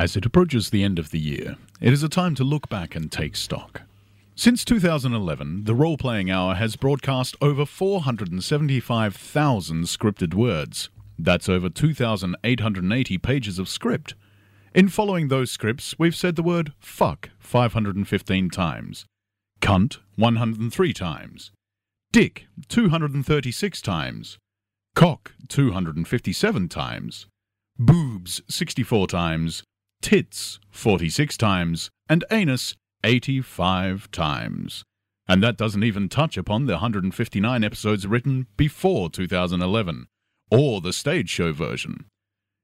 As it approaches the end of the year, it is a time to look back and take stock. Since 2011, the Role Playing Hour has broadcast over 475,000 scripted words. That's over 2,880 pages of script. In following those scripts, we've said the word fuck 515 times, cunt 103 times, dick 236 times, cock 257 times, boobs 64 times, tits 46 times, and anus 85 times. And that doesn't even touch upon the 159 episodes written before 2011, or the stage show version.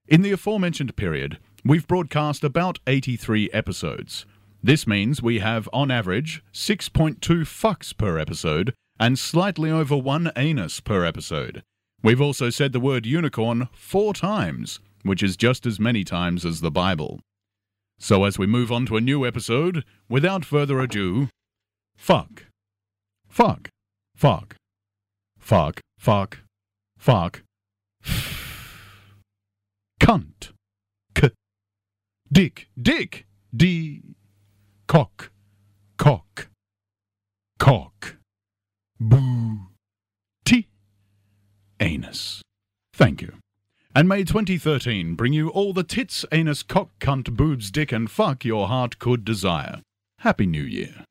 In the aforementioned period, we've broadcast about 83 episodes. This means we have, on average, 6.2 fucks per episode and slightly over one anus per episode. We've also said the word unicorn four times, which is just as many times as the Bible. So as we move on to a new episode, without further ado, fuck. Fuck. Fuck. Fuck. Fuck. Fuck. Cunt. C. Dick. Dick. D. Cock. Cock. Cock. Boo. T. Anus. Thank you. And may 2013 bring you all the tits, anus, cock, cunt, boobs, dick, and fuck your heart could desire. Happy New Year.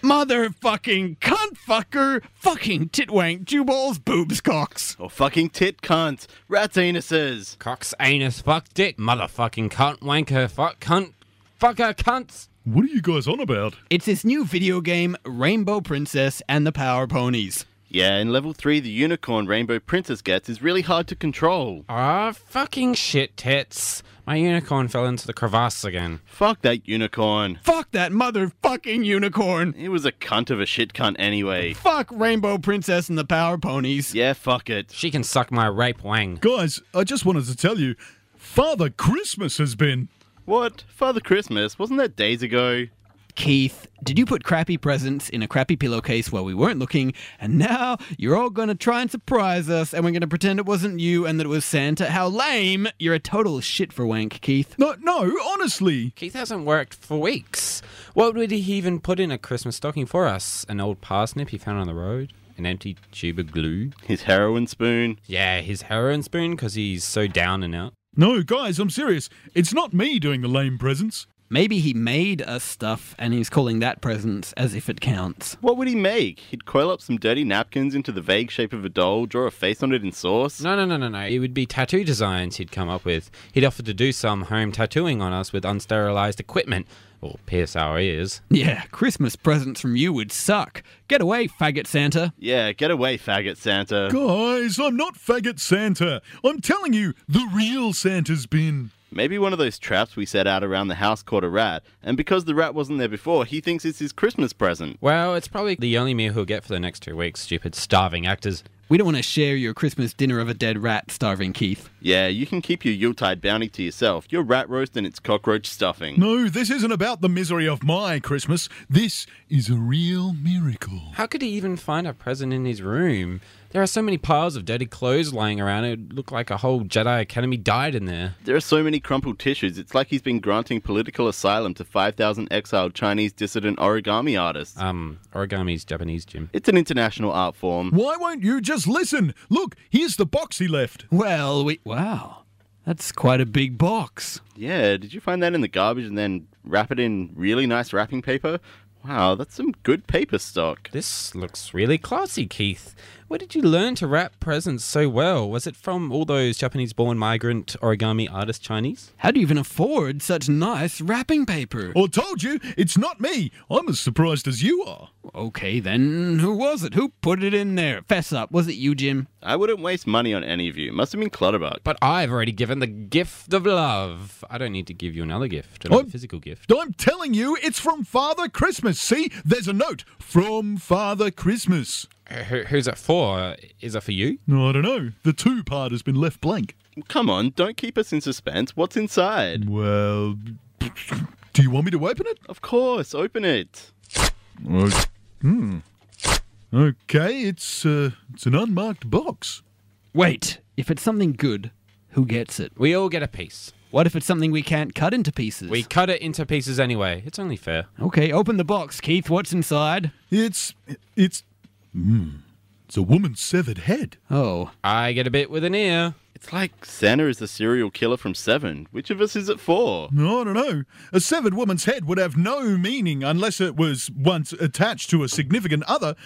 Motherfucking cunt fucker, fucking titwank, jewballs, boobs, cocks. Or fucking tit cunt, rats anuses. Cox, anus, fuck, dick, motherfucking cunt, wanker, fuck, cunt, fucker, cunts. What are you guys on about? It's this new video game, Rainbow Princess and the Power Ponies. Yeah, in level 3, the unicorn Rainbow Princess gets is really hard to control. Ah, fucking shit, tits. My unicorn fell into the crevasse again. Fuck that unicorn. Fuck that motherfucking unicorn. It was a cunt of a shit cunt anyway. Fuck Rainbow Princess and the Power Ponies. Yeah, fuck it. She can suck my rape wang. Guys, I just wanted to tell you, Father Christmas has been. What? Father Christmas? Wasn't that days ago? Keith, did you put crappy presents in a crappy pillowcase while we weren't looking, and now you're all gonna try and surprise us, and we're gonna pretend it wasn't you and that it was Santa? How lame! You're a total shit for wank, Keith. No, no, honestly. Keith hasn't worked for weeks. What would he even put in a Christmas stocking for us? An old parsnip he found on the road? An empty tube of glue? His heroin spoon? Yeah, his heroin spoon because he's so down and out. No, guys, I'm serious. It's not me doing the lame presents. Maybe he made us stuff and he's calling that presents as if it counts. What would he make? He'd coil up some dirty napkins into the vague shape of a doll, draw a face on it in sauce? No, no, no, no, no. It would be tattoo designs he'd come up with. He'd offer to do some home tattooing on us with unsterilized equipment. Or pierce our ears. Yeah, Christmas presents from you would suck. Get away, faggot Santa. Yeah, get away, faggot Santa. Guys, I'm not faggot Santa. I'm telling you, the real Santa's been. Maybe one of those traps we set out around the house caught a rat, and because the rat wasn't there before, he thinks it's his Christmas present. Well, it's probably the only meal he'll get for the next two weeks, stupid starving actors. We don't want to share your Christmas dinner of a dead rat, starving Keith. Yeah, you can keep your Yuletide bounty to yourself. Your rat roast and its cockroach stuffing. No, this isn't about the misery of my Christmas. This is a real miracle. How could he even find a present in his room? There are so many piles of dirty clothes lying around, it would look like a whole Jedi Academy died in there. There are so many crumpled tissues, it's like he's been granting political asylum to 5,000 exiled Chinese dissident origami artists. Um, origami's Japanese, Jim. It's an international art form. Why won't you just listen? Look, here's the box he left. Well, we. Wow. That's quite a big box. Yeah, did you find that in the garbage and then wrap it in really nice wrapping paper? Wow, that's some good paper stock. This looks really classy, Keith. Where did you learn to wrap presents so well? Was it from all those Japanese born migrant origami artist Chinese? How do you even afford such nice wrapping paper? I told you, it's not me. I'm as surprised as you are. Okay, then who was it? Who put it in there? Fess up. Was it you, Jim? I wouldn't waste money on any of you. Must have been Clutterbuck. But I've already given the gift of love. I don't need to give you another gift, another I'm- physical gift. I'm telling you, it's from Father Christmas. See, there's a note from Father Christmas. Who, who's it for? Is it for you? No, I don't know. The two part has been left blank. Come on, don't keep us in suspense. What's inside? Well, do you want me to open it? Of course, open it. Hmm. Okay, it's uh, it's an unmarked box. Wait, if it's something good, Who gets it? We all get a piece. What if it's something we can't cut into pieces? We cut it into pieces anyway. It's only fair. Okay, open the box, Keith. What's inside? It's. It's. Mm, it's a woman's severed head. Oh, I get a bit with an ear. It's like Santa is the serial killer from Seven. Which of us is it for? I don't know. A severed woman's head would have no meaning unless it was once attached to a significant other.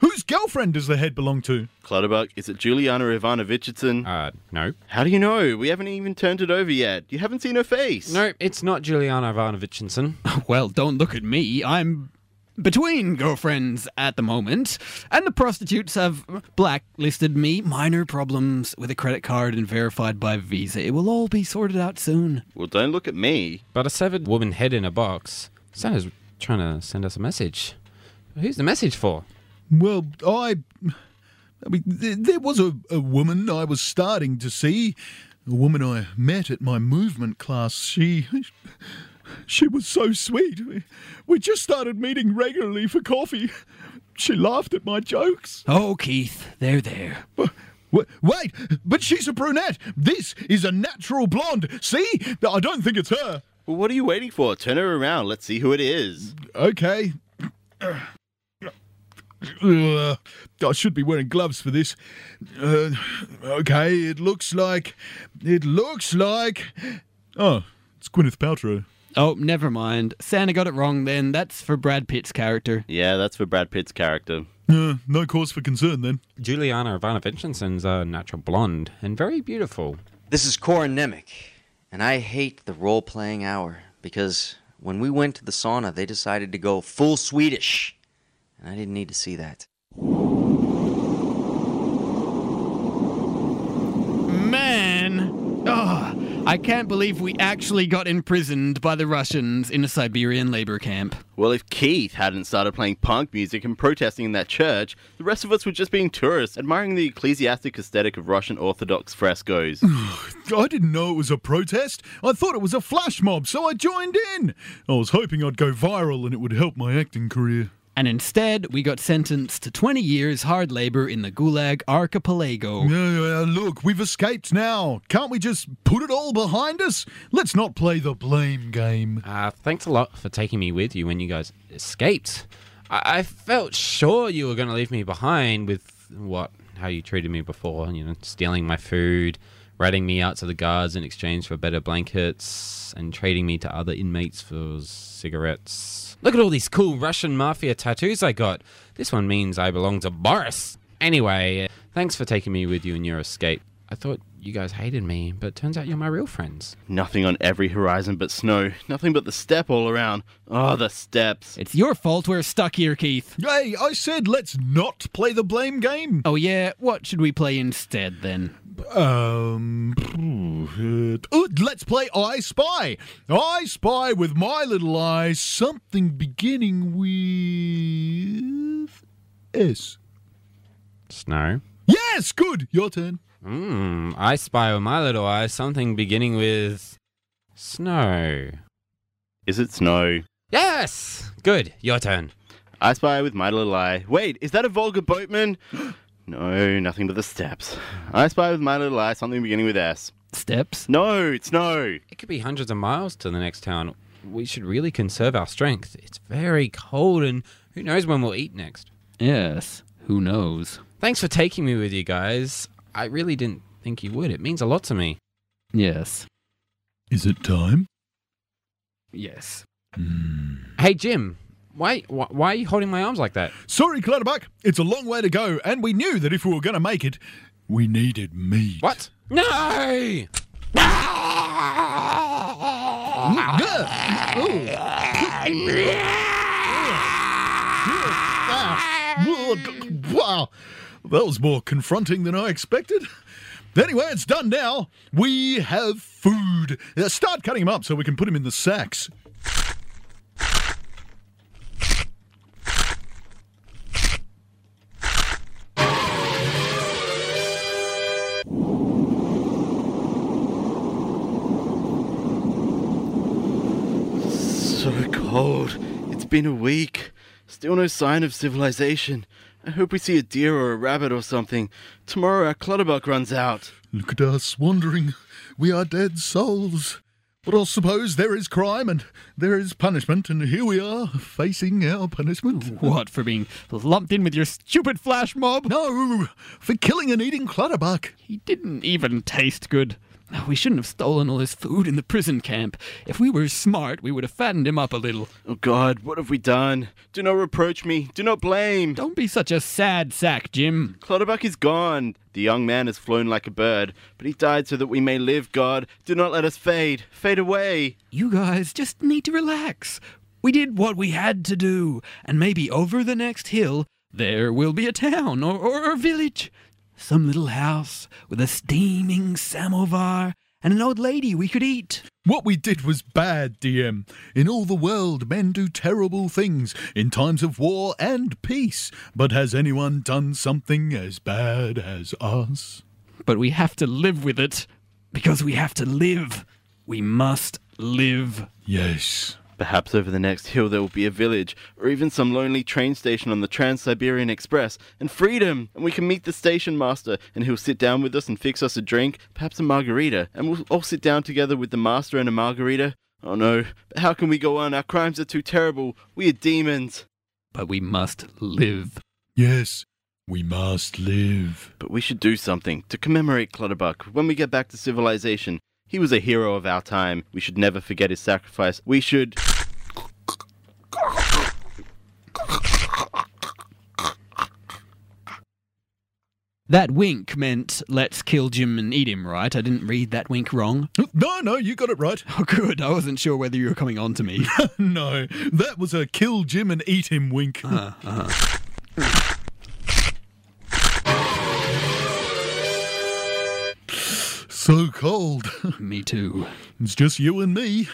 Whose girlfriend does the head belong to? Clutterbuck, is it Juliana Ivanovichitson? Uh, no. How do you know? We haven't even turned it over yet. You haven't seen her face. No, it's not Juliana Ivanovichinson. well, don't look at me. I'm between girlfriends at the moment, and the prostitutes have blacklisted me. Minor problems with a credit card and verified by Visa. It will all be sorted out soon. Well, don't look at me. But a severed woman head in a box. Santa's trying to send us a message. Who's the message for? Well, I. I mean, th- there was a, a woman I was starting to see. A woman I met at my movement class. She. She was so sweet. We just started meeting regularly for coffee. She laughed at my jokes. Oh, Keith, there, there. Wa- Wait, but she's a brunette. This is a natural blonde. See? I don't think it's her. Well, what are you waiting for? Turn her around. Let's see who it is. Okay. Ugh, I should be wearing gloves for this. Uh, okay, it looks like. It looks like. Oh, it's Gwyneth Paltrow. Oh, never mind. Santa got it wrong then. That's for Brad Pitt's character. Yeah, that's for Brad Pitt's character. Uh, no cause for concern then. Juliana Ivanovichison's a natural blonde and very beautiful. This is Corin Nemec, and I hate the role playing hour because when we went to the sauna, they decided to go full Swedish, and I didn't need to see that. Man! Oh, I can't believe we actually got imprisoned by the Russians in a Siberian labor camp. Well, if Keith hadn't started playing punk music and protesting in that church, the rest of us would just being tourists, admiring the ecclesiastic aesthetic of Russian Orthodox frescoes. I didn't know it was a protest. I thought it was a flash mob, so I joined in. I was hoping I'd go viral and it would help my acting career. And instead, we got sentenced to 20 years hard labor in the Gulag Archipelago. Uh, look, we've escaped now. Can't we just put it all behind us? Let's not play the blame game. Uh, thanks a lot for taking me with you when you guys escaped. I, I felt sure you were going to leave me behind with what, how you treated me before, you know, stealing my food, ratting me out to the guards in exchange for better blankets, and trading me to other inmates for cigarettes. Look at all these cool Russian mafia tattoos I got. This one means I belong to Boris. Anyway, thanks for taking me with you in your escape. I thought you guys hated me, but turns out you're my real friends. Nothing on every horizon but snow. Nothing but the steppe all around. Oh, the steppes. It's your fault we're stuck here, Keith. Hey, I said let's not play the blame game. Oh, yeah? What should we play instead then? Um, let's play I Spy. I spy with my little eye something beginning with S. Snow? Yes, good. Your turn. Mmm, I spy with my little eye something beginning with snow. Is it snow? Yes! Good, your turn. I spy with my little eye. Wait, is that a Volga boatman? no, nothing but the steppes. I spy with my little eye something beginning with S. Steppes? No, it's snow. It could be hundreds of miles to the next town. We should really conserve our strength. It's very cold, and who knows when we'll eat next. Yes. Who knows? Thanks for taking me with you guys. I really didn't think you would. It means a lot to me. Yes. Is it time? Yes. Hmm. Hey, Jim, why, why, why are you holding my arms like that? Sorry, Clutterbuck. It's a long way to go, and we knew that if we were going to make it, we needed meat. What? No! Mm, wow, that was more confronting than I expected. Anyway, it's done now. We have food. Uh, start cutting them up so we can put them in the sacks. So cold. It's been a week. Still no sign of civilization. I hope we see a deer or a rabbit or something. Tomorrow our clutterbuck runs out. Look at us wandering. We are dead souls. But I suppose there is crime and there is punishment, and here we are, facing our punishment. What, for being lumped in with your stupid flash mob? No, for killing and eating Clutterbuck. He didn't even taste good. We shouldn't have stolen all his food in the prison camp. If we were smart, we would have fattened him up a little. Oh God, what have we done? Do not reproach me. Do not blame. Don't be such a sad sack, Jim. Clutterbuck is gone. The young man has flown like a bird, but he died so that we may live, God. Do not let us fade. Fade away. You guys just need to relax. We did what we had to do, and maybe over the next hill there will be a town or, or a village. Some little house with a steaming samovar and an old lady we could eat. What we did was bad, DM. In all the world, men do terrible things in times of war and peace. But has anyone done something as bad as us? But we have to live with it because we have to live. We must live. Yes. Perhaps over the next hill there will be a village, or even some lonely train station on the Trans Siberian Express, and freedom! And we can meet the station master, and he'll sit down with us and fix us a drink, perhaps a margarita, and we'll all sit down together with the master and a margarita. Oh no, but how can we go on? Our crimes are too terrible. We are demons. But we must live. Yes. We must live. But we should do something to commemorate Clutterbuck when we get back to civilization. He was a hero of our time. We should never forget his sacrifice. We should. That wink meant let's kill Jim and eat him, right? I didn't read that wink wrong. No, no, you got it right. Oh, good. I wasn't sure whether you were coming on to me. no, that was a kill Jim and eat him wink. Uh, uh-huh. So cold. me too. it's just you and me.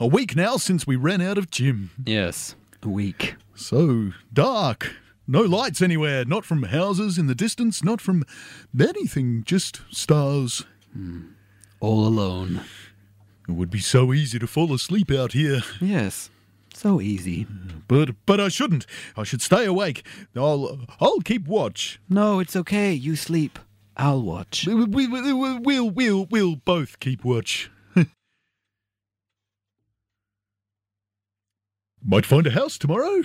A week now since we ran out of Jim. Yes, a week. So dark. No lights anywhere, not from houses in the distance, not from anything, just stars. Hmm. All alone. It would be so easy to fall asleep out here. Yes, so easy. But but I shouldn't. I should stay awake. I'll I'll keep watch. No, it's okay. You sleep. I'll watch. We, we, we- we'll we'll we'll both keep watch. Might find a house tomorrow.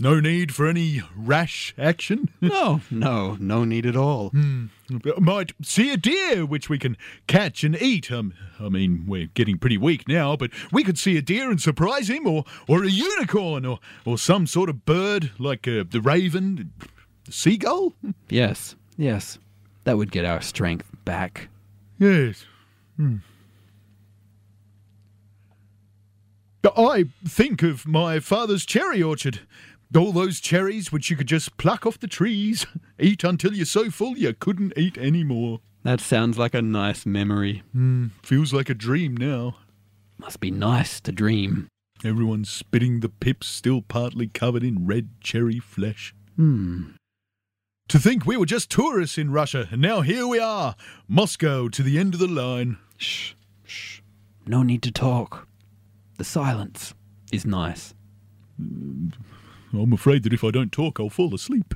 No need for any rash action. No, no, no need at all. Might see a deer which we can catch and eat. Um, I mean, we're getting pretty weak now, but we could see a deer and surprise him, or or a unicorn, or or some sort of bird like uh, the raven, the seagull. Yes, yes. That would get our strength back. Yes. Hmm. I think of my father's cherry orchard. All those cherries which you could just pluck off the trees, eat until you're so full you couldn't eat any more. That sounds like a nice memory. Feels like a dream now. Must be nice to dream. Everyone's spitting the pips still partly covered in red cherry flesh. Hmm. To think we were just tourists in Russia, and now here we are, Moscow to the end of the line. Shh, shh. No need to talk. The silence is nice. I'm afraid that if I don't talk, I'll fall asleep.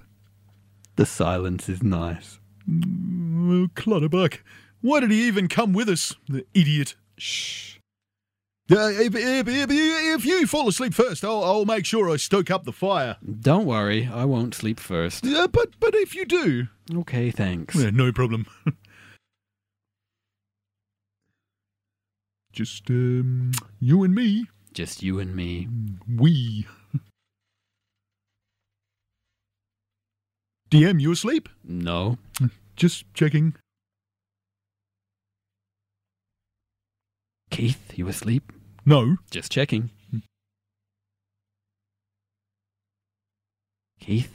The silence is nice. Oh, Clutterbuck. Why did he even come with us, the idiot? Shh. Uh, if, if, if, if you fall asleep first, I'll, I'll make sure I stoke up the fire. Don't worry, I won't sleep first. Uh, but but if you do, Okay, thanks. yeah, no problem. Just um, you and me. Just you and me. We. DM, you asleep? No. Just checking. Keith, you asleep? No. Just checking. Keith?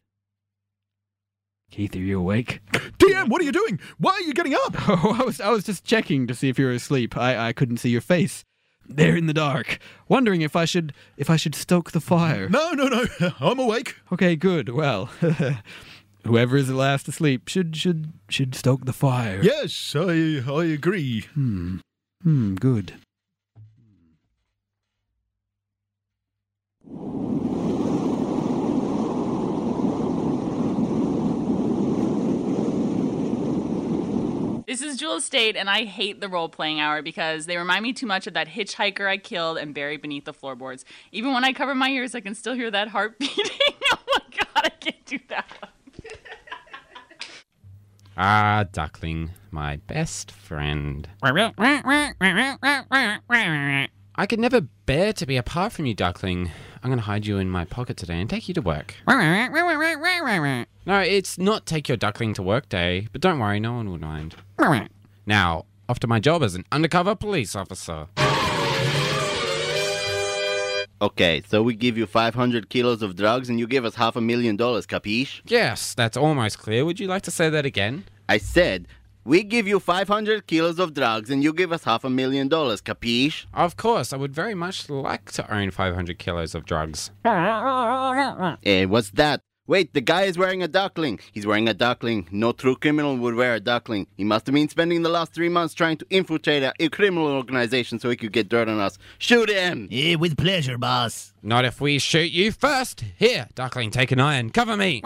Keith, are you awake? DM, what are you doing? Why are you getting up? Oh, I was I was just checking to see if you were asleep. I, I couldn't see your face. There in the dark. Wondering if I should if I should stoke the fire. No, no, no. I'm awake. Okay, good. Well, whoever is the last asleep should should should stoke the fire. Yes, I I agree. Hmm. Hmm, good. This is Jewel Staite, and I hate the role playing hour because they remind me too much of that hitchhiker I killed and buried beneath the floorboards. Even when I cover my ears, I can still hear that heart beating. oh my god, I can't do that one. Ah, Duckling, my best friend. I could never bear to be apart from you, Duckling. I'm going to hide you in my pocket today and take you to work. No, it's not take your Duckling to work day, but don't worry, no one will mind. Now, off to my job as an undercover police officer. Okay, so we give you 500 kilos of drugs and you give us half a million dollars, capiche? Yes, that's almost clear. Would you like to say that again? I said, we give you 500 kilos of drugs and you give us half a million dollars, capiche? Of course, I would very much like to own 500 kilos of drugs. Eh, what's that? Wait, the guy is wearing a duckling. He's wearing a duckling. No true criminal would wear a duckling. He must have been spending the last three months trying to infiltrate a, a criminal organization so he could get dirt on us. Shoot him! Yeah, with pleasure, boss. Not if we shoot you first. Here, Duckling, take an iron. Cover me.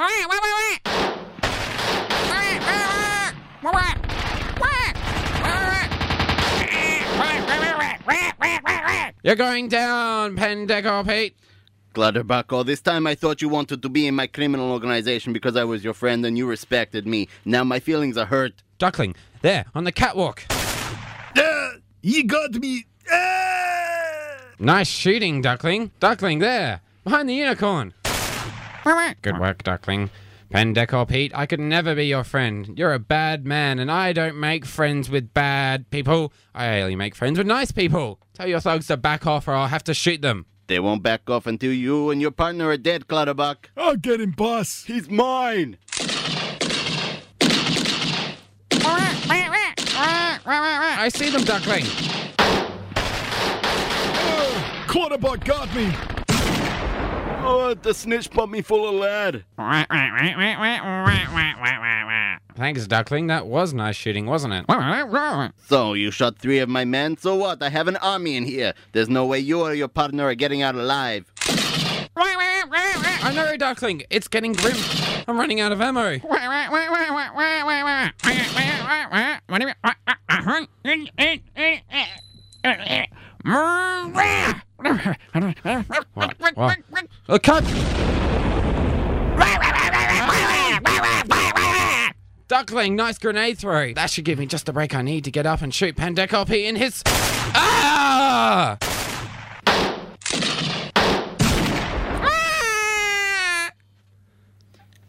You're going down, Pendeco Pete. Clutterbuck, all this time I thought you wanted to be in my criminal organization because I was your friend and you respected me. Now my feelings are hurt. Duckling, there, on the catwalk. Uh, you got me. Ah! Nice shooting, Duckling. Duckling, there, behind the unicorn. Good work, Duckling. Pendeco Pete, I could never be your friend. You're a bad man, and I don't make friends with bad people. I only make friends with nice people. Tell your thugs to back off, or I'll have to shoot them. They won't back off until you and your partner are dead, Clutterbuck. I'll get him, boss. He's mine! I see them, Duckling. Oh, Clutterbuck got me. Oh, the snitch pumped me full of lead. Thanks, Duckling. That was nice shooting, wasn't it? So, you shot three of my men? So what? I have an army in here. There's no way you or your partner are getting out alive. I know, Duckling. It's getting grim. I'm running out of ammo. What? What? Oh, cut! Duckling, nice grenade throw. That should give me just the break I need to get up and shoot Pendeco Pete in his. Ah!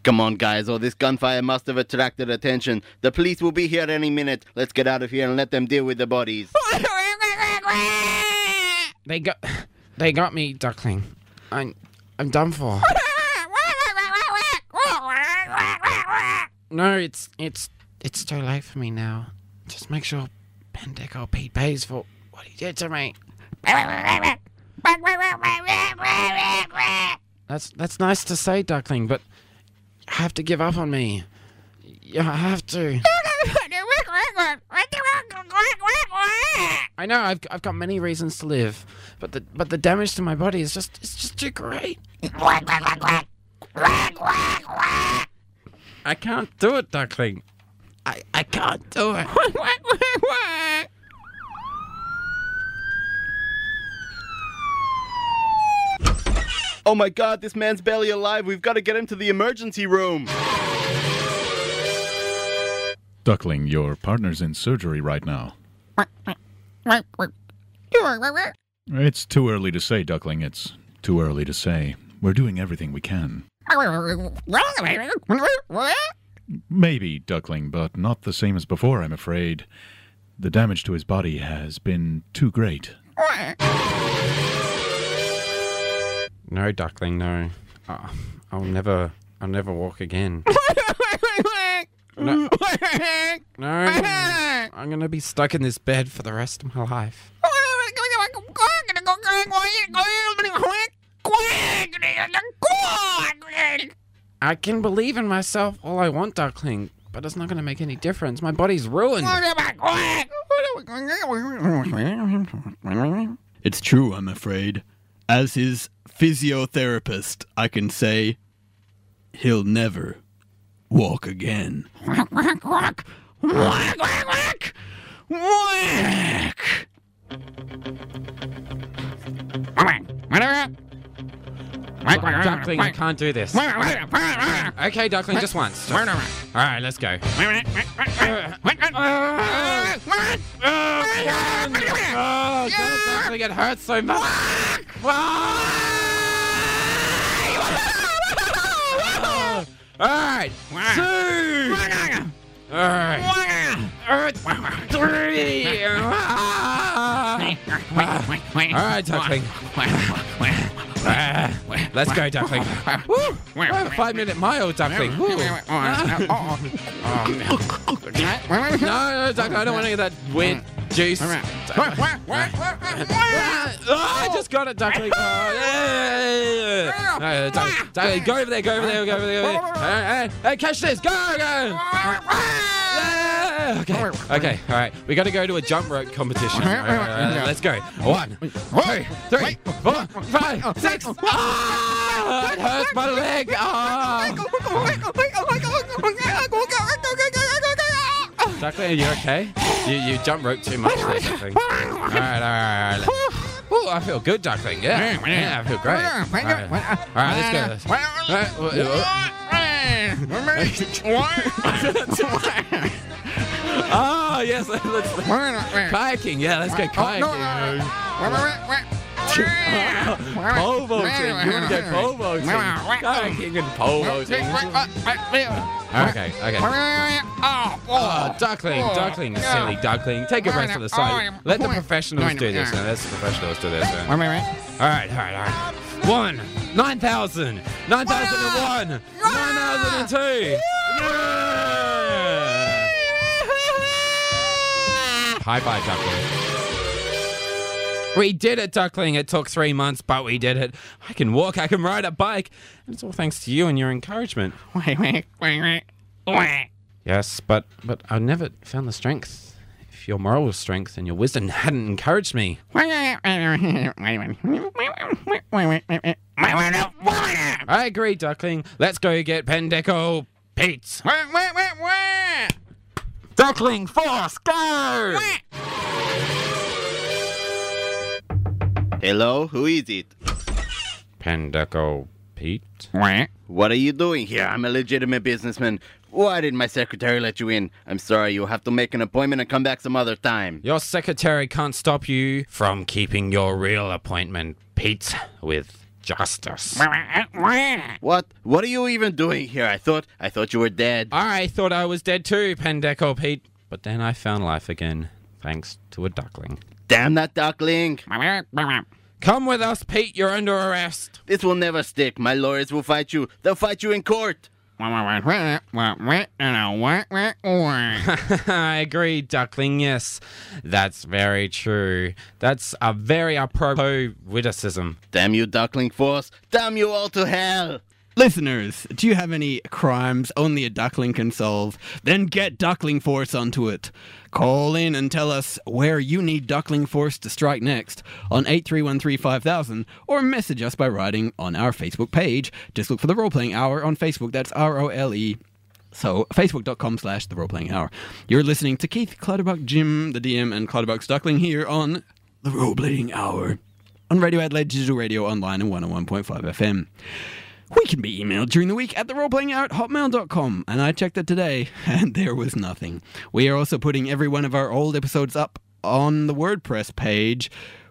Come on, guys. Oh, this gunfire must have attracted attention. The police will be here any minute. Let's get out of here and let them deal with the bodies. They got, they got me, Duckling. I'm, I'm done for. No, it's, it's, it's too late for me now. Just make sure Pendeco Pete pays for what he did to me. That's, that's nice to say, Duckling, but you have to give up on me. You have to. I know I've, I've got many reasons to live, but the but the damage to my body is just it's just too great. I can't do it, Duckling. I, I can't do it. Oh my god, this man's barely alive. We've got to get him to the emergency room. Duckling, your partner's in surgery right now. It's too early to say, Duckling. It's too early to say. We're doing everything we can. Maybe, Duckling, but not the same as before, I'm afraid. The damage to his body has been too great. No, Duckling, no. Uh, I'll never I'll never walk again. No. No, I'm gonna be stuck in this bed for the rest of my life. I can believe in myself all I want, Duckling, but it's not gonna make any difference. My body's ruined. It's true, I'm afraid. As his physiotherapist, I can say he'll never walk again. Whack, whack, whack! Whack! Duckling, I can't do this. Okay, Duckling, just once. All right, let's go. Oh, Duckling, it hurts so much. All right, two. All right, three. All right, Duckling. Let's go, Duckling. Woo! Five minute mile, Duckling. Woo. No, no, Duckling, I don't want any of that weird juice. Oh, I just got it, Duckling. Oh, yeah, yeah. Uh, Duckling, go over there, go over there, go over there. Go over there. Hey, catch this, go, go. Yeah. Okay, okay, all right. We got to go to a jump rope competition. All right, all right, right, let's go. One, two, three, four, five, six. Ah, it hurts my leg. Ah. Duckling, are you okay? You you jump rope too much there, Duckling. All right, all right, all right. Ooh, I feel good, Duckling. Yeah, yeah, I feel great. All right, all right let's go. All right, Oh, yes, let's kayaking. Yeah, let's go kayaking. Pole vaulting. You want to go pole vaulting? Kayaking and pole vaulting. Okay, okay. Ah, oh, duckling, duckling, silly duckling. Take a rest to the side. Let the professionals do this. Now, let the professionals do this. All right, all right, all right. One, 9,000, 9,001, 9,002. Yeah! High five, Duckling. We did it, Duckling. It took three months, but we did it. I can walk, I can ride a bike. And it's all thanks to you and your encouragement. Yes, but but I never found the strength. If your moral strength and your wisdom hadn't encouraged me. I agree, Duckling. Let's go get Pendeco Pete. Duckling Force, go! Hello, who is it? Pendeco Pete? What are you doing here? I'm a legitimate businessman. Why did my secretary let you in? I'm sorry, you'll have to make an appointment and come back some other time. Your secretary can't stop you from keeping your real appointment, Pete, with justice. What? What are you even doing here? I thought I thought you were dead. I thought I was dead too, Pendeco Pete, but then I found life again, thanks to a duckling. Damn that duckling! Come with us, Pete. You're under arrest. This will never stick. My lawyers will fight you. They'll fight you in court. I agree, Duckling. Yes, that's very true. That's a very apropos witticism. Damn you, duckling force! Damn you all to hell! Listeners, do you have any crimes only a duckling can solve? Then get Duckling Force onto it. Call in and tell us where you need Duckling Force to strike next on 83135000 or message us by writing on our Facebook page. Just look for the Role Playing Hour on Facebook. That's R O L E. So, facebook.com slash the role playing hour. You're listening to Keith Clutterbuck, Jim, the DM, and Clutterbuck's Duckling here on the role playing hour on Radio Adelaide Digital Radio Online and 101.5 FM. We can be emailed during the week at the roleplayinghour at hotmail.com, and I checked it today, and there was nothing. We are also putting every one of our old episodes up on the WordPress page,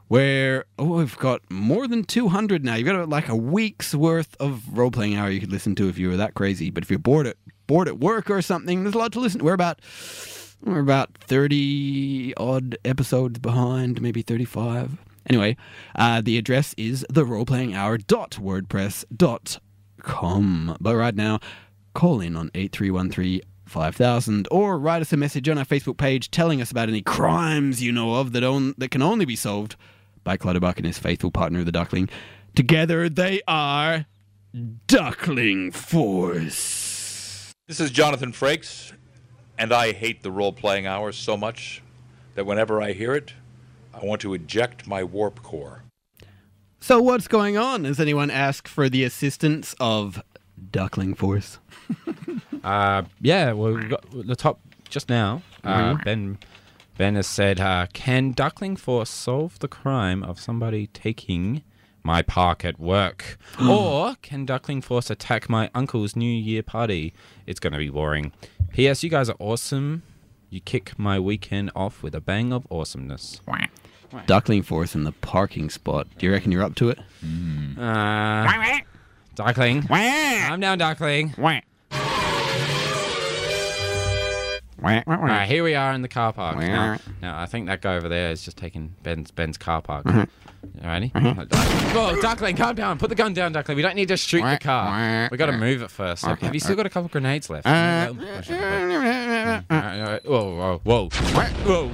where, oh, we've got more than 200 now. You've got like a week's worth of role playing hour you could listen to if you were that crazy. But if you're bored at, bored at work or something, there's a lot to listen to. We're about. We're about 30 odd episodes behind, maybe 35. Anyway, uh, the address is theroleplayinghour.wordpress.com. But right now, call in on 8313 5000 or write us a message on our Facebook page telling us about any crimes you know of that, on, that can only be solved by Clutterbuck and his faithful partner, the Duckling. Together they are Duckling Force. This is Jonathan Frakes, and I hate the role playing hour so much that whenever I hear it, I want to eject my warp core. So, what's going on? Has anyone asked for the assistance of Duckling Force? Uh, yeah, well, we've got the top just now. Uh, Ben Ben has said, uh, "Can Duckling Force solve the crime of somebody taking my park at work, or can Duckling Force attack my uncle's New Year party? It's going to be boring." P.S. You guys are awesome. You kick my weekend off with a bang of awesomeness. Duckling Force in the parking spot. Do you reckon you're up to it? Uh, Duckling, I'm down, Duckling. Right, here we are in the car park. Now, now, I think that guy over there is just taking Ben's Ben's car park. Alrighty. Whoa, Duckling, calm down. Put the gun down, Duckling. We don't need to shoot the car. We got to move it first. Have- Have you still got a couple of grenades left? Alright, alright. Whoa, whoa, whoa, whoa.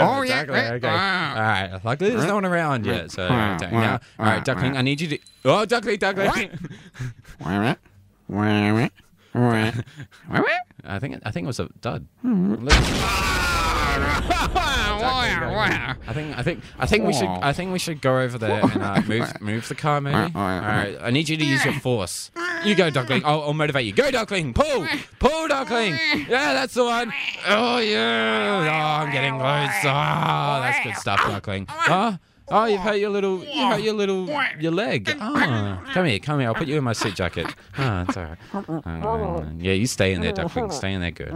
oh, yeah. Duckling, okay. All right. Luckily, there's no one around yet. So, uh, now, all right, Duckling, I need you to. Oh, Duckling, Duckling. I think I think it was a dud. I think I think I think we should I think we should go over there and uh, move move the car maybe. All right, I need you to use your force. You go, Duckling. I'll, I'll motivate you. Go, Duckling. Pull, pull, Duckling. Yeah, that's the one. Oh yeah. Oh, I'm getting close. Oh, that's good stuff, Duckling. Oh. Oh, you've hurt your little, you hurt your little, your leg. Oh, come here, come here. I'll put you in my suit jacket. Oh, it's all right. Yeah, you stay in there, Duckling. Stay in there, good.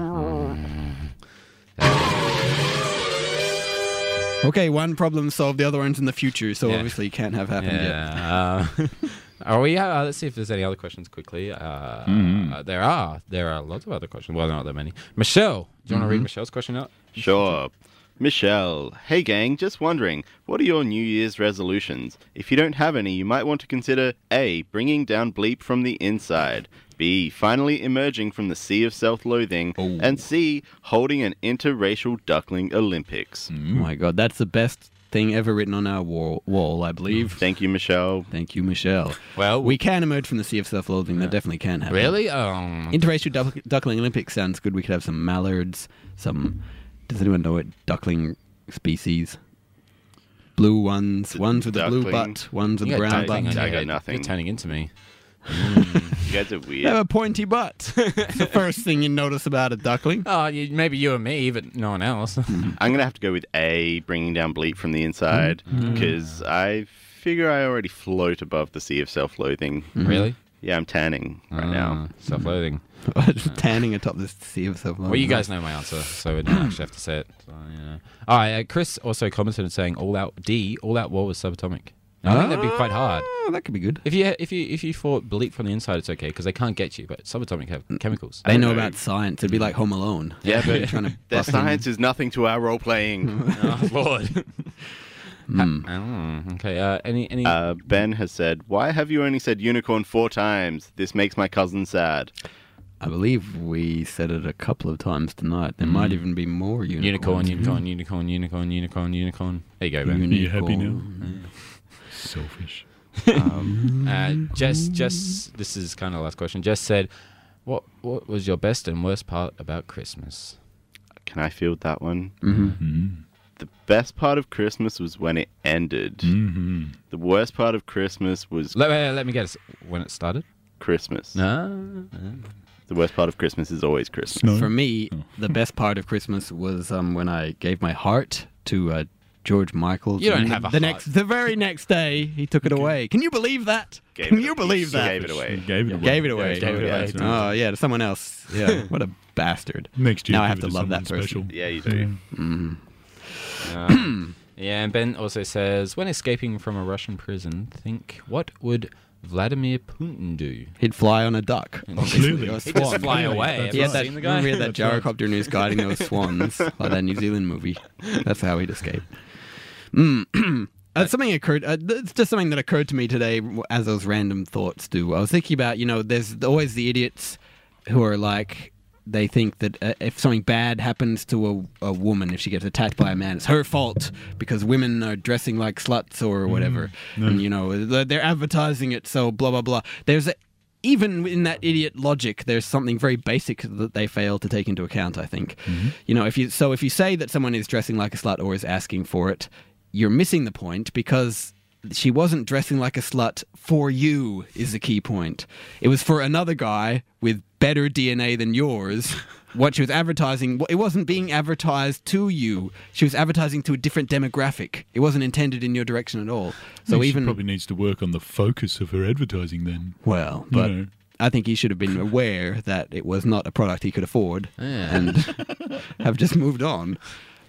Okay, one problem solved. The other one's in the future, so Yeah. obviously you can't have happened yet. Yeah. Uh, are we? Uh, let's see if there's any other questions quickly. Uh, uh, there are. There are lots of other questions. Well, not that many. Michelle, do you want to read Michelle's question out? Sure. Michelle, hey gang, just wondering, what are your New Year's resolutions? If you don't have any, you might want to consider A. Bringing down bleep from the inside, B. Finally emerging from the sea of self loathing, and C. Holding an interracial duckling Olympics. Oh my god, that's the best thing ever written on our wall, wall I believe. Thank you, Michelle. Thank you, Michelle. Well, We can emerge from the sea of self-loathing. That definitely can happen. really? Um, Interracial duck- duckling Olympics sounds good. We could have some mallards, some. Does anyone know what duckling species? Blue ones, ones with a blue butt, ones with you a brown butt. on I your got head. nothing. You're turning into me. Mm. You guys are weird. They have a pointy butt. It's the first thing you notice about a duckling. Oh, you, maybe you and me, but no one else. I'm going to have to go with A. Bringing down bleep from the inside, mm. mm. because I figure I already float above the sea of self loathing. really? Yeah, I'm tanning right now. Uh, Self-loathing. Tanning atop the sea of self-loathing. Well, you guys know my answer, so we don't actually have to say it. So, yeah. All right, uh, Chris also commented and saying all out D, all out war was subatomic. I think that'd be quite hard. Oh, that could be good. If you if you if you fought bleep from the inside, it's okay because they can't get you. But subatomic have chemicals. They know know. about science. It'd be like Home Alone. Yeah, but trying to their bust in. science is nothing to our role playing. oh Lord. Oh, okay. Uh, any any? Uh, ben has said, Why have you only said unicorn four times? This makes my cousin sad. I believe we said it a couple of times tonight. There might even be more unicorn, unicorns. unicorn, unicorn, unicorn, unicorn, unicorn. There you go, Ben. Are you happy now? Unicorn. Selfish. Uh, Jess, Jess, this is kind of the last question. Jess said, "What what was your best and worst part about Christmas?" Can I field that one? Mm-hmm. The best part of Christmas was when it ended. Mm-hmm. The worst part of Christmas was Let, uh, let me guess. When it started? Christmas. No. The worst part of Christmas is always Christmas. Snow. For me, Oh. the best part of Christmas was um, when I gave my heart to uh, George Michael. You don't And have the, a the heart. next, the very next day, he took it away. Can you believe that? Gave Can it- you believe he that? Gave it away. Gave it away. Gave it away. Yeah, Gave it away. that's. Oh yeah, to someone else. Yeah, what a bastard. Next year, Now I have it to love that someone person. special. Yeah, you do. Yeah, and Ben also says, when escaping from a Russian prison, think what would Vladimir Putin do? He'd fly on a duck. Absolutely. Or a He'd just swan. fly away. Have He you had that, seen the guy? remember he had that That's right. gyrocopter and he was guiding those swans like that New Zealand movie. That's how he'd escape. Mm. Uh, something occurred. Uh, th- it's just something that occurred to me today, w- as those random thoughts do. I was thinking about, you know, there's always the idiots who are like, they think that uh, if something bad happens to a, a woman, if she gets attacked by a man, it's her fault because women are dressing like sluts or whatever. And, you know, they're advertising it, so blah, blah, blah. There's a, even in that idiot logic, there's something very basic that they fail to take into account. I think, you know, if you so if you say that someone is dressing like a slut or is asking for it, you're missing the point because she wasn't dressing like a slut for you. Is the key point? It was for another guy with better DNA than yours. What she was advertising, it wasn't being advertised to you. She was advertising to a different demographic. It wasn't intended in your direction at all. So Maybe even probably needs to work on the focus of her advertising then. well, but No. I think he should have been aware that it was not a product he could afford Yeah. and have just moved on.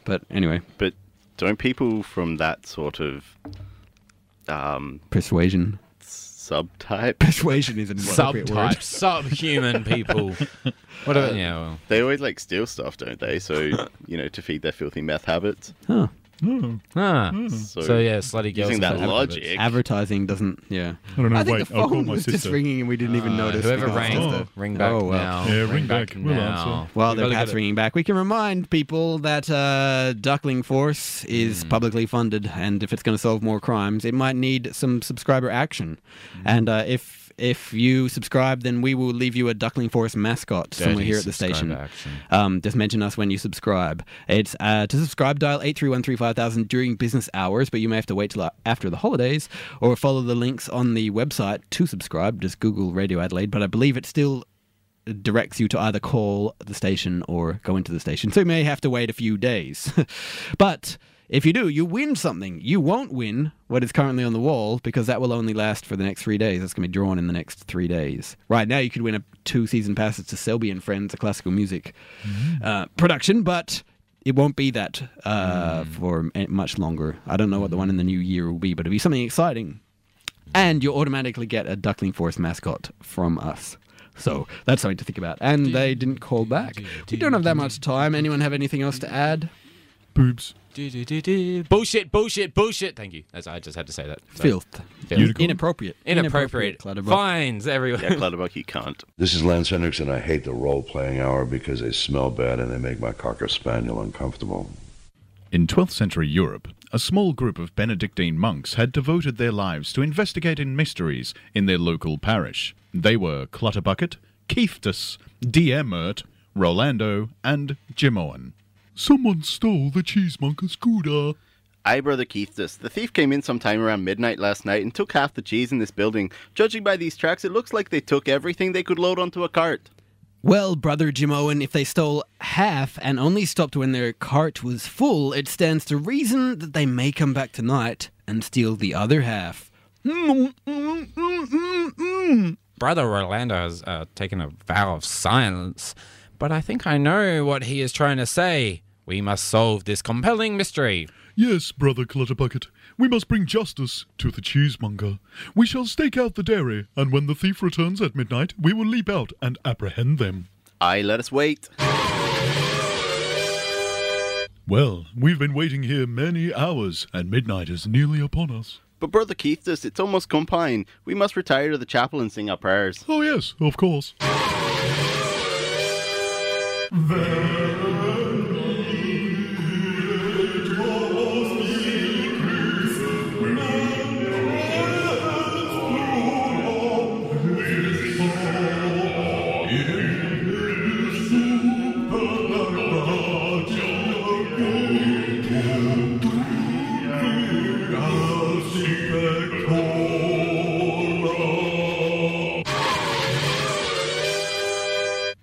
But anyway, But don't people from that sort of um, persuasion. Subtype, Persuasion is an appropriate word. Subtype, subhuman people. What about yeah? Well, they always like steal stuff, don't they? So you know, to feed their filthy meth habits. Huh. Ah, So, so yeah, slutty girls. using that have logic, Advertising doesn't. Yeah. I don't know. I think Wait, the I'll call phone my was just sister. ringing and we didn't even Uh, notice. Whoever because rang, it's just a- ring back Oh, well. now. Yeah, ring back. We'll answer. While We've they're gotta perhaps get it- ringing back, we can remind people that uh, Duckling Force is publicly funded, and if it's going to solve more crimes, it might need some subscriber action. And uh, if if you subscribe, then we will leave you a Duckling Force mascot somewhere here at the station. Um, just mention us when you subscribe. It's uh, to subscribe, dial eight three one three five thousand during business hours, but you may have to wait till after the holidays, or follow the links on the website to subscribe. Just Google Radio Adelaide, but I believe it's still directs you to either call the station or go into the station. So you may have to wait a few days. but if you do, you win something. You won't win what is currently on the wall because that will only last for the next three days. That's going to be drawn in the next three days. Right now, you could win a two season passes to Selby and Friends, a classical music uh, production, but. It won't be that uh, for much longer. I don't know what the one in the new year will be, but it'll be something exciting and you'll automatically get a Duckling Force mascot from us. So that's something to think about. And they didn't call back. We don't have that much time. Anyone have anything else to add? Boobs. Do-do-do-do. Bullshit, bullshit, bullshit. Thank you. That's, I just had to say that. So- Filth. Filth. Inappropriate. Inappropriate. Clutterbuck. Fines everywhere. yeah, Clutterbuck, you can't. This is Lance Henriksen. I hate the role playing hour because they smell bad and they make my Cocker Spaniel uncomfortable. In 12th century Europe, a small group of Benedictine monks had devoted their lives to investigating mysteries in their local parish. They were Clutterbucket, Keithus, Diemert, Rolando, and Jimoan. Someone stole the cheesemonger scooter. Aye, Brother Keithus. The thief came in sometime around midnight last night and took half the cheese in this building. Judging by these tracks, it looks like they took everything they could load onto a cart. Well, Brother Jimoan, if they stole half and only stopped when their cart was full, it stands to reason that they may come back tonight and steal the other half. Brother Rolando has uh, taken a vow of silence, but I think I know what he is trying to say. We must solve this compelling mystery. Yes, Brother Clutterbucket. We must bring justice to the cheesemonger. We shall stake out the dairy, and when the thief returns at midnight, we will leap out and apprehend them. Aye, let us wait. Well, we've been waiting here many hours, and midnight is nearly upon us. But Brother Keithus, it's almost compline. We must retire to the chapel and sing our prayers. Oh, yes, of course.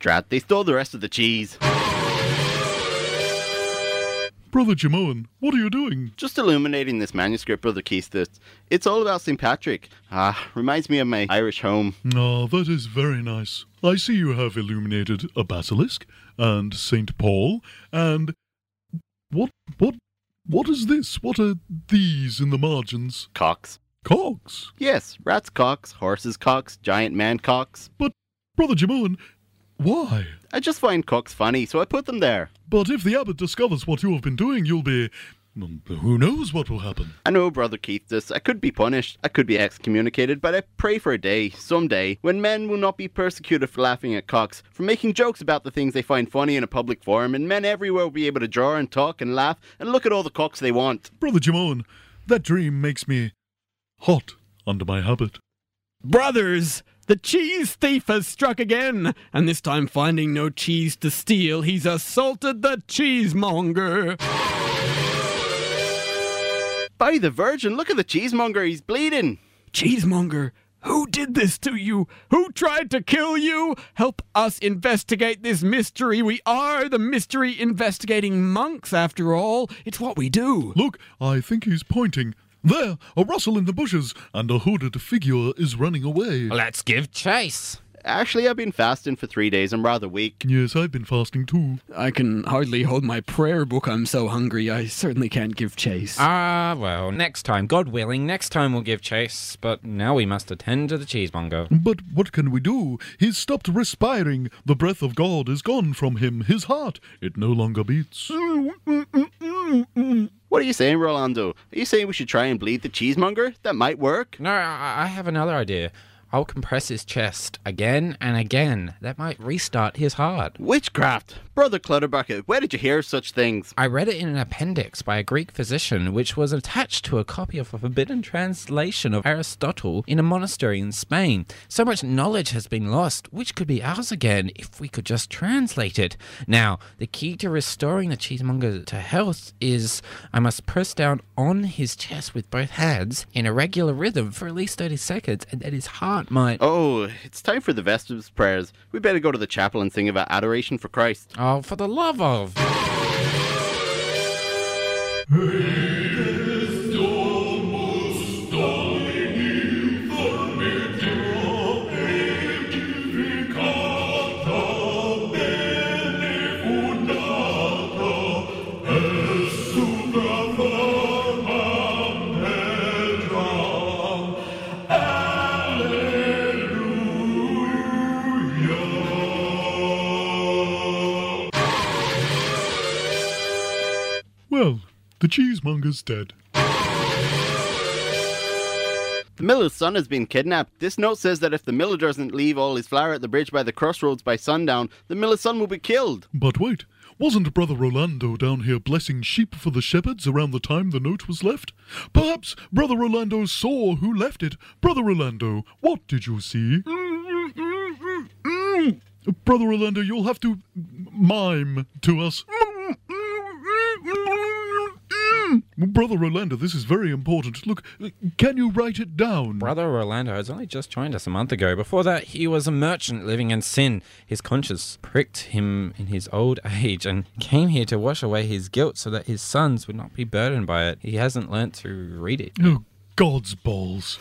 Drat, they stole the rest of the cheese. Brother Jimoan, what are you doing? Just illuminating this manuscript, Brother Keithus. It's all about St. Patrick. Ah, reminds me of my Irish home. Ah, that is very nice. I see you have illuminated a basilisk, and Saint Paul, and... What, what, what is this? What are these in the margins? Cocks. Cocks? Yes, rats' cocks, horses' cocks, giant man cocks. But, Brother Jimoan, why? I just find cocks funny, so I put them there. But if the abbot discovers what you have been doing, you'll be... Who knows what will happen? I know, Brother Keithus, I could be punished, I could be excommunicated, but I pray for a day, someday, when men will not be persecuted for laughing at cocks, for making jokes about the things they find funny in a public forum, and men everywhere will be able to draw and talk and laugh and look at all the cocks they want. Brother Jimoan, that dream makes me hot under my habit. Brothers, the cheese thief has struck again, and this time finding no cheese to steal, he's assaulted the cheesemonger. By the Virgin, look at the cheesemonger, he's bleeding. Cheesemonger, Who did this to you? Who tried to kill you? Help us investigate this mystery. We are the mystery investigating monks, after all. It's what we do. Look, I think he's pointing. There, a rustle in the bushes, and a hooded figure is running away. Let's give chase. Actually, I've been fasting for three days. I'm rather weak. Yes, I've been fasting too. I can hardly hold my prayer book. I'm so hungry. I certainly can't give chase. Ah, well, next time, God willing, next time we'll give chase. But now we must attend to the cheesemonger. But what can we do? He's stopped respiring. The breath of God is gone from him. His heart, it no longer beats. What are you saying, Rolando? Are you saying we should try and bleed the cheesemonger? That might work. No, I, I have another idea. I'll compress his chest again and again. That might restart his heart. Witchcraft! Brother Clutterbucket, where did you hear such things? I read it in an appendix by a Greek physician, which was attached to a copy of a forbidden translation of Aristotle in a monastery in Spain. So much knowledge has been lost, which could be ours again if we could just translate it. Now, the key to restoring the cheesemonger to health is I must press down on his chest with both hands in a regular rhythm for at least 30 seconds, and then his heart might. Oh, it's time for the Vespers prayers. We better go to the chapel and sing about adoration for Christ. Oh, for the love of. Well, the cheesemonger's dead. The miller's son has been kidnapped. This note says that if the miller doesn't leave all his flour at the bridge by the crossroads by sundown, the miller's son will be killed. But wait, wasn't Brother Rolando down here blessing sheep for the shepherds around the time the note was left? Perhaps Brother Rolando saw who left it. Brother Rolando, what did you see? Brother Rolando, you'll have to mime to us. Hmm. Brother Rolando, this is very important. Look, can you write it down? Brother Rolando has only just joined us a month ago. Before that, he was a merchant living in sin. His conscience pricked him in his old age and came here to wash away his guilt so that his sons would not be burdened by it. He hasn't learnt to read it. Oh, God's balls.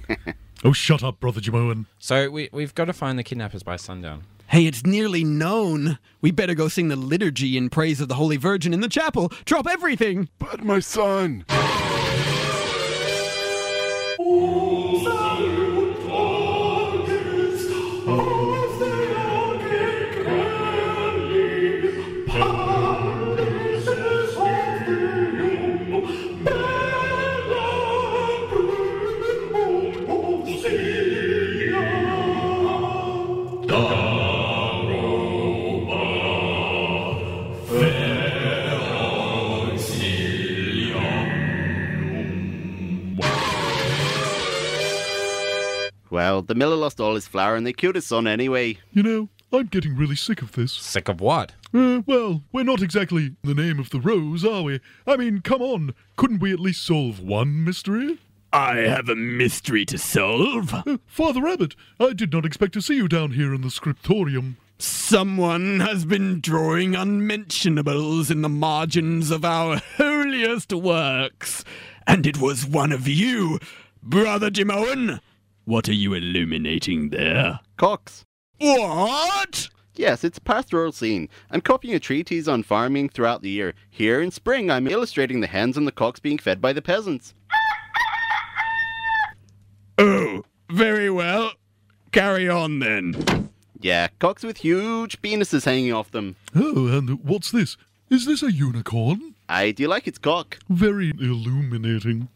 oh, shut up, Brother Jimoan. So we, we've got to find the kidnappers by sundown. Hey, it's nearly None. We better go sing the liturgy in praise of the Holy Virgin in the chapel. Drop everything. But my son! Well, the miller lost all his flour and they killed his son anyway. You know, I'm getting really sick of this. Sick of what? Uh, well, we're not exactly the name of the rose, are we? I mean, come on. Couldn't we at least solve one mystery? I have a mystery to solve. Uh, Father Abbott, I did not expect to see you down here in the scriptorium. Someone has been drawing unmentionables in the margins of our holiest works, and it was one of you, Brother Jimoan. What are you illuminating there? Cox. What? Yes, it's a pastoral scene. I'm copying a treatise on farming throughout the year. Here in spring, I'm illustrating the hens and the cocks being fed by the peasants. Oh, very well. Carry on then. Yeah, cocks with huge penises hanging off them. Oh, and what's this? Is this a unicorn? I do you like its cock. Very illuminating.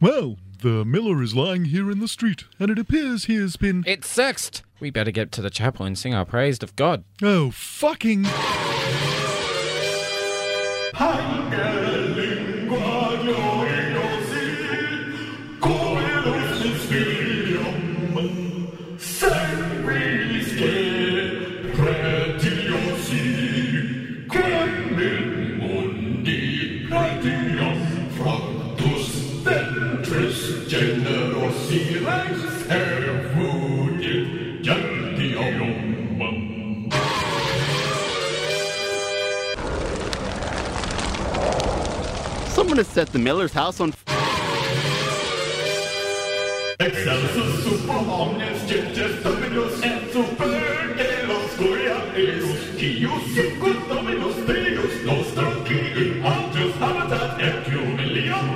Well, the miller is lying here in the street, and it appears he has been. It's Sext. We better get to the chapel and sing our praise of God. Oh, fucking. Mundi,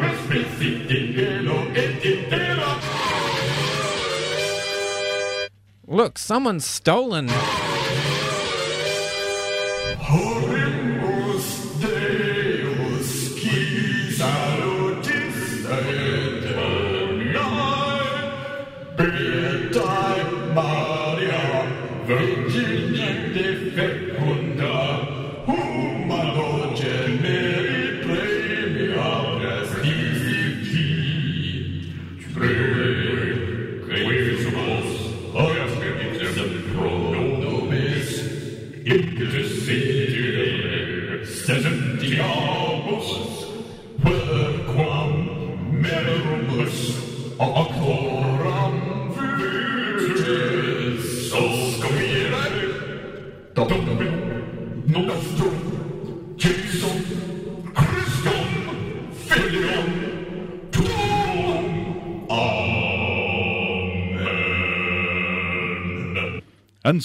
respicit in caelo et in terra Look, someone's stolen. Beatae Maria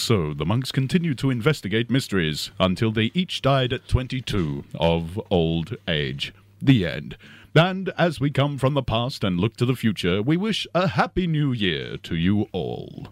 so the monks continued to investigate mysteries until they each died at 22 of old age. The end. And as we come from the past and look to the future, we wish a happy new year to you all.